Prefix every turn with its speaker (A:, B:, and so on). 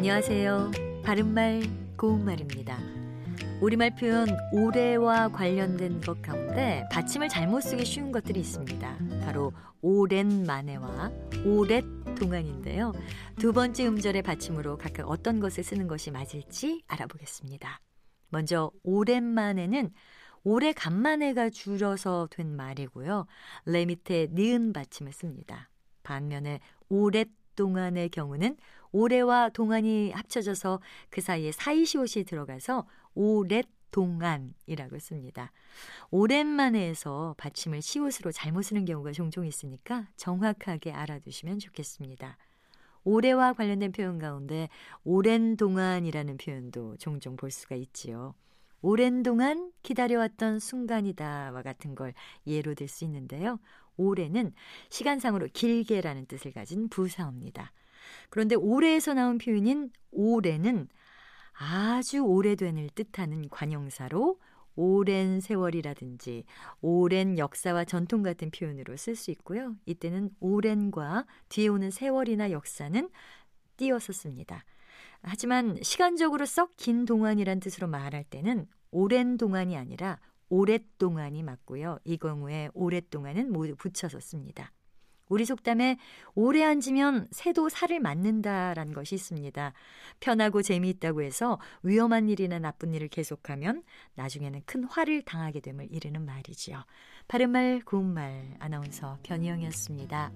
A: 안녕하세요. 바른말 고운말입니다. 우리말 표현 오래와 관련된 것 가운데 받침을 잘못 쓰기 쉬운 것들이 있습니다. 바로 오랜만에와 오랫동안인데요. 두 번째 음절의 받침으로 각각 어떤 것을 쓰는 것이 맞을지 알아보겠습니다. 먼저 오랜만에는 오래간만에가 줄여서 된 말이고요. 레 밑에 니은 받침을 씁니다. 반면에 오랫 동안의 경우는 오래와 동안이 합쳐져서 그 사이에 사이시옷이 들어가서 오랫 동안이라고 씁니다. 오랜만에에서 받침을 시옷으로 잘못 쓰는 경우가 종종 있으니까 정확하게 알아두시면 좋겠습니다. 오래와 관련된 표현 가운데 오랜 동안이라는 표현도 종종 볼 수가 있지요. 오랜 동안 기다려왔던 순간이다와 같은 걸 예로 들 수 있는데요. 오래는 시간상으로 길게라는 뜻을 가진 부사어입니다. 그런데 오래에서 나온 표현인 오래는 아주 오래된을 뜻하는 관형사로 오랜 세월이라든지 오랜 역사와 전통 같은 표현으로 쓸 수 있고요. 이때는 오랜과 뒤에 오는 세월이나 역사는 띄어서 씁니다. 하지만 시간적으로 썩 긴 동안이란 뜻으로 말할 때는 오랜 동안이 아니라 오랫동안이 맞고요. 이 경우에 오랫동안은 모두 붙여서 씁니다. 우리 속담에 오래 앉으면 새도 살을 맞는다라는 것이 있습니다. 편하고 재미있다고 해서 위험한 일이나 나쁜 일을 계속하면 나중에는 큰 화를 당하게 됨을 이르는 말이지요. 바른말 고운말 아나운서 변희영이었습니다.